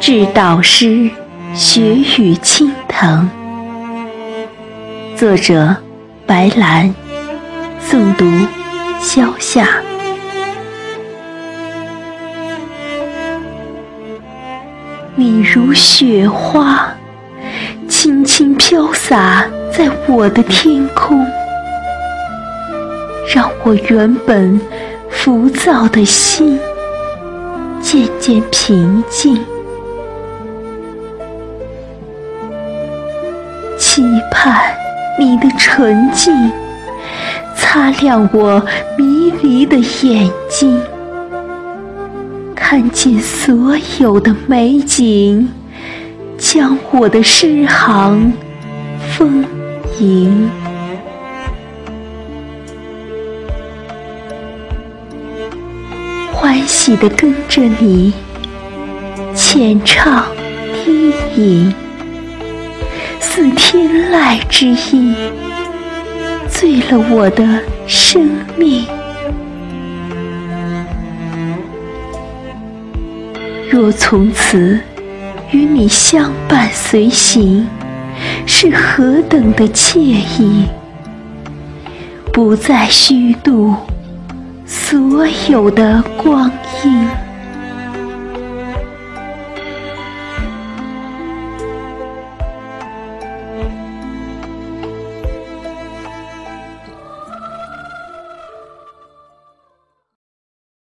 致导师，雪雨倾藤。作者：白兰。诵读：萧夏。你如雪花，轻轻飘洒在我的天空，让我原本浮躁的心渐渐平静。期盼你的纯净，擦亮我迷离的眼睛。看见所有的美景，将我的诗行丰盈。欢喜地跟着你，浅唱低吟，似天籁之音，醉了我的生命。若从此与你相伴随行，是何等的惬意！不再虚度所有的光阴。